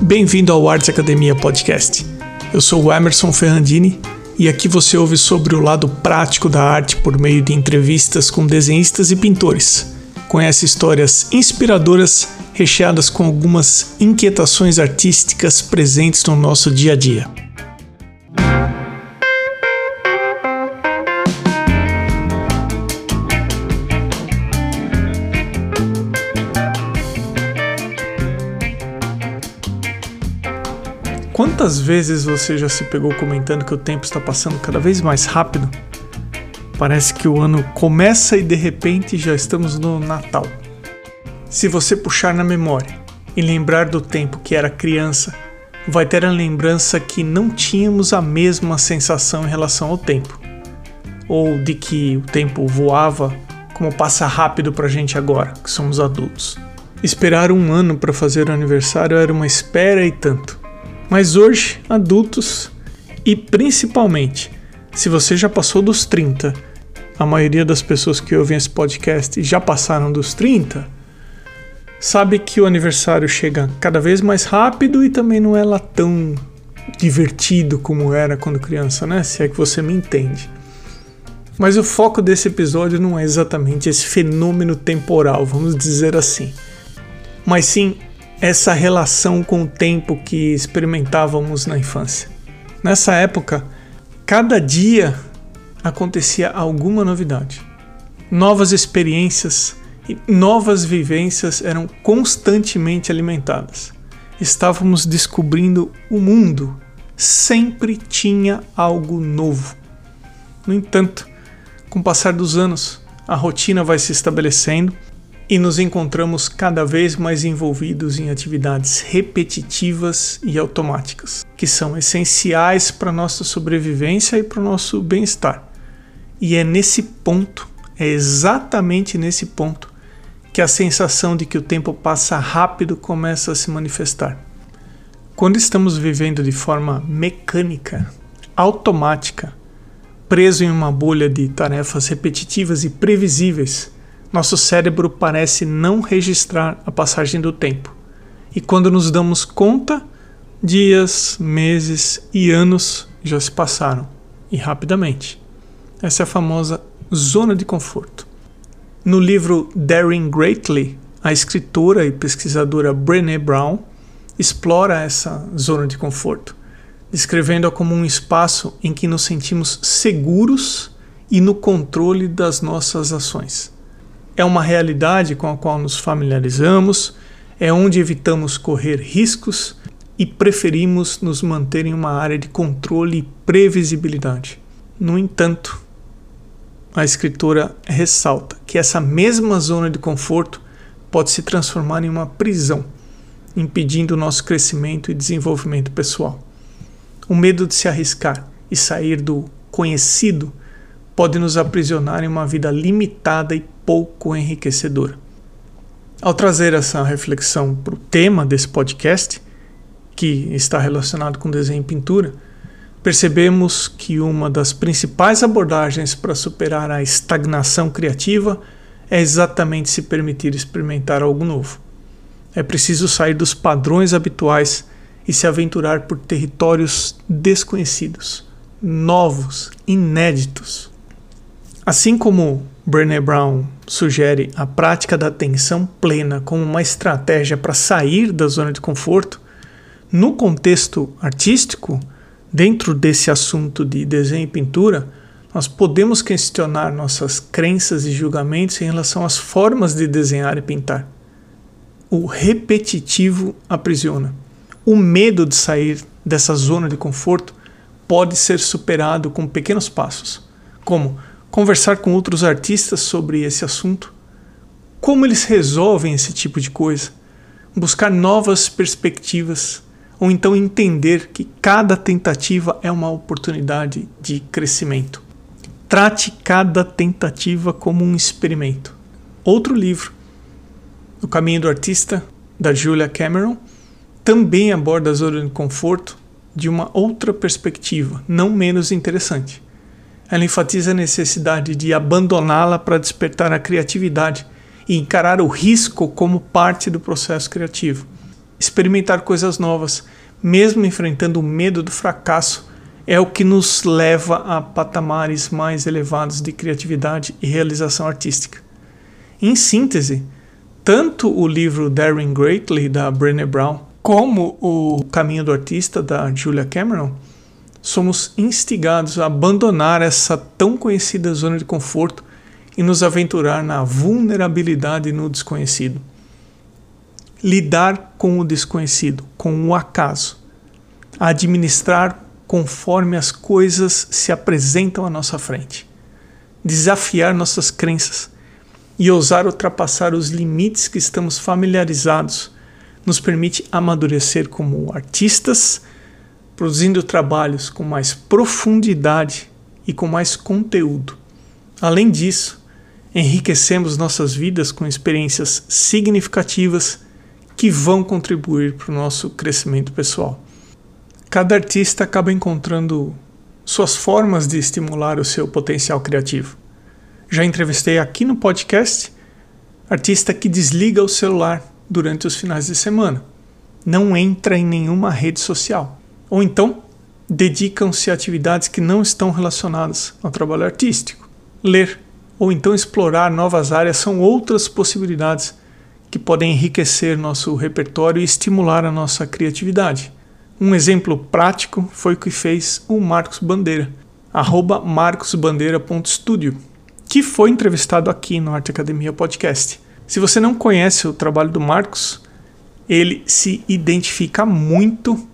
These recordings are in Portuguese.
Bem-vindo ao Arts Academia Podcast. Eu sou o Emerson Ferrandini e aqui você ouve sobre o lado prático da arte por meio de entrevistas com desenhistas e pintores. Conhece histórias inspiradoras recheadas com algumas inquietações artísticas presentes no nosso dia a dia. Quantas vezes você já se pegou comentando que o tempo está passando cada vez mais rápido? Parece que o ano começa e de repente já estamos no Natal. Se você puxar na memória e lembrar do tempo que era criança, vai ter a lembrança que não tínhamos a mesma sensação em relação ao tempo, ou de que o tempo voava como passa rápido pra gente agora, que somos adultos. Esperar um ano para fazer o aniversário era uma espera e tanto. Mas hoje, adultos e principalmente se você já passou dos 30, a maioria das pessoas que ouvem esse podcast já passaram dos 30, sabe que o aniversário chega cada vez mais rápido e também não é lá tão divertido como era quando criança, né? Se é que você me entende. Mas o foco desse episódio não é exatamente esse fenômeno temporal, vamos dizer assim, mas sim essa relação com o tempo que experimentávamos na infância. Nessa época, cada dia acontecia alguma novidade. Novas experiências e novas vivências eram constantemente alimentadas. Estávamos descobrindo o mundo. Sempre tinha algo novo. No entanto, com o passar dos anos, a rotina vai se estabelecendo e nos encontramos cada vez mais envolvidos em atividades repetitivas e automáticas, que são essenciais para nossa sobrevivência e para o nosso bem-estar. E é nesse ponto, é exatamente nesse ponto, que a sensação de que o tempo passa rápido começa a se manifestar. Quando estamos vivendo de forma mecânica, automática, preso em uma bolha de tarefas repetitivas e previsíveis, nosso cérebro parece não registrar a passagem do tempo. E quando nos damos conta, dias, meses e anos já se passaram e rapidamente. Essa é a famosa zona de conforto. No livro Daring Greatly, a escritora e pesquisadora Brené Brown explora essa zona de conforto, descrevendo-a como um espaço em que nos sentimos seguros e no controle das nossas ações é uma realidade com a qual nos familiarizamos, é onde evitamos correr riscos e preferimos nos manter em uma área de controle e previsibilidade. No entanto, a escritora ressalta que essa mesma zona de conforto pode se transformar em uma prisão, impedindo o nosso crescimento e desenvolvimento pessoal. O medo de se arriscar e sair do conhecido pode nos aprisionar em uma vida limitada e pouco enriquecedora. Ao trazer essa reflexão para o tema desse podcast, que está relacionado com desenho e pintura, percebemos que uma das principais abordagens para superar a estagnação criativa é exatamente se permitir experimentar algo novo. É preciso sair dos padrões habituais e se aventurar por territórios desconhecidos, novos, inéditos. Assim como Brené Brown sugere a prática da atenção plena como uma estratégia para sair da zona de conforto, no contexto artístico, dentro desse assunto de desenho e pintura, nós podemos questionar nossas crenças e julgamentos em relação às formas de desenhar e pintar. O repetitivo aprisiona. O medo de sair dessa zona de conforto pode ser superado com pequenos passos, como conversar com outros artistas sobre esse assunto, como eles resolvem esse tipo de coisa, buscar novas perspectivas, ou então entender que cada tentativa é uma oportunidade de crescimento. Trate cada tentativa como um experimento. Outro livro, O Caminho do Artista, da Julia Cameron, também aborda a zona de conforto de uma outra perspectiva, não menos interessante. Ela enfatiza a necessidade de abandoná-la para despertar a criatividade e encarar o risco como parte do processo criativo. experimentar coisas novas, mesmo enfrentando o medo do fracasso, é o que nos leva a patamares mais elevados de criatividade e realização artística. Em síntese, tanto o livro Daring Greatly da Brené Brown como o Caminho do Artista da Julia Cameron somos instigados a abandonar essa tão conhecida zona de conforto e nos aventurar na vulnerabilidade no desconhecido. Lidar com o desconhecido, com o acaso. Administrar conforme as coisas se apresentam à nossa frente. Desafiar nossas crenças e ousar ultrapassar os limites que estamos familiarizados nos permite amadurecer como artistas produzindo trabalhos com mais profundidade e com mais conteúdo. Além disso, enriquecemos nossas vidas com experiências significativas que vão contribuir para o nosso crescimento pessoal. Cada artista acaba encontrando suas formas de estimular o seu potencial criativo. Já entrevistei aqui no podcast artista que desliga o celular durante os finais de semana, não entra em nenhuma rede social ou então, dedicam-se a atividades que não estão relacionadas ao trabalho artístico. Ler ou então explorar novas áreas são outras possibilidades que podem enriquecer nosso repertório e estimular a nossa criatividade. Um exemplo prático foi o que fez o Marcos Bandeira, arroba marcosbandeira.studio, que foi entrevistado aqui no Arte Academia Podcast. Se você não conhece o trabalho do Marcos, ele se identifica muito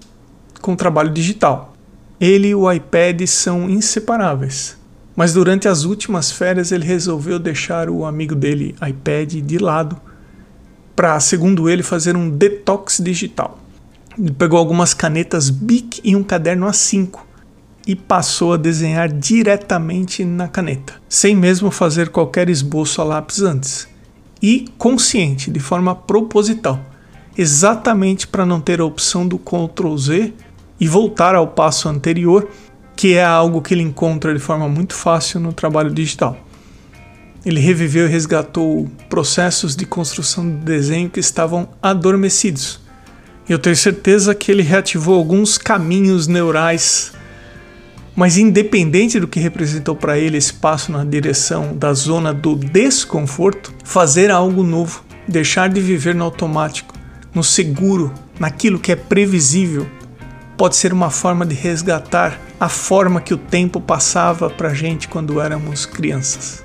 com o trabalho digital. Ele e o iPad são inseparáveis. Mas durante as últimas férias ele resolveu deixar o amigo dele, iPad, de lado para, segundo ele, fazer um detox digital. Ele pegou algumas canetas Bic e um caderno A5 e passou a desenhar diretamente na caneta, sem mesmo fazer qualquer esboço a lápis antes. E consciente, de forma proposital, exatamente para não ter a opção do Ctrl Z e voltar ao passo anterior, que é algo que ele encontra de forma muito fácil no trabalho digital. Ele reviveu e resgatou processos de construção do desenho que estavam adormecidos. Eu tenho certeza que ele reativou alguns caminhos neurais, mas independente do que representou para ele esse passo na direção da zona do desconforto, fazer algo novo, deixar de viver no automático, no seguro, naquilo que é previsível, pode ser uma forma de resgatar a forma que o tempo passava para a gente quando éramos crianças.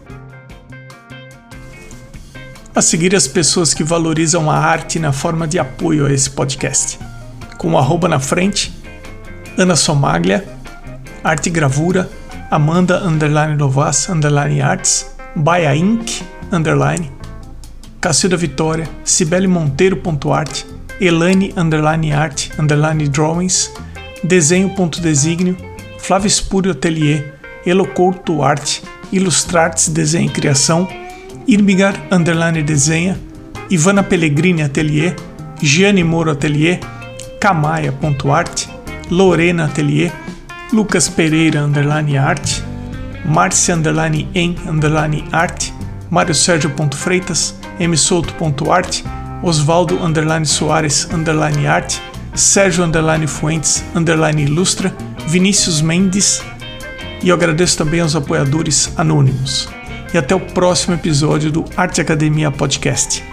A seguir, as pessoas que valorizam a arte na forma de apoio a esse podcast. Com o arroba na frente, Ana Somaglia, Arte Gravura, Amanda Underline Novas Underline Arts, Baia Inc. Underline, Cacilda Vitória, Cibele Monteiro.art, Elane Underline Art Underline Drawings, Desenho.designio, Flávio Espúrio Atelier, Elocouto Arte, Ilustrartes Desenho e Criação, Irmigar Underline Desenha, Ivana Pellegrini Atelier, Gianni Moro Atelier, Camaia.arte, Lorena Atelier, Lucas Pereira Underline Arte, Márcia Underline em Underline Arte, Mário Sérgio Freitas, msouto.arte, Osvaldo Underline Soares Underline Arte, Sérgio Underline Fuentes Underline Ilustra, Vinícius Mendes e eu agradeço também aos apoiadores anônimos. E até o próximo episódio do Arte Academia Podcast.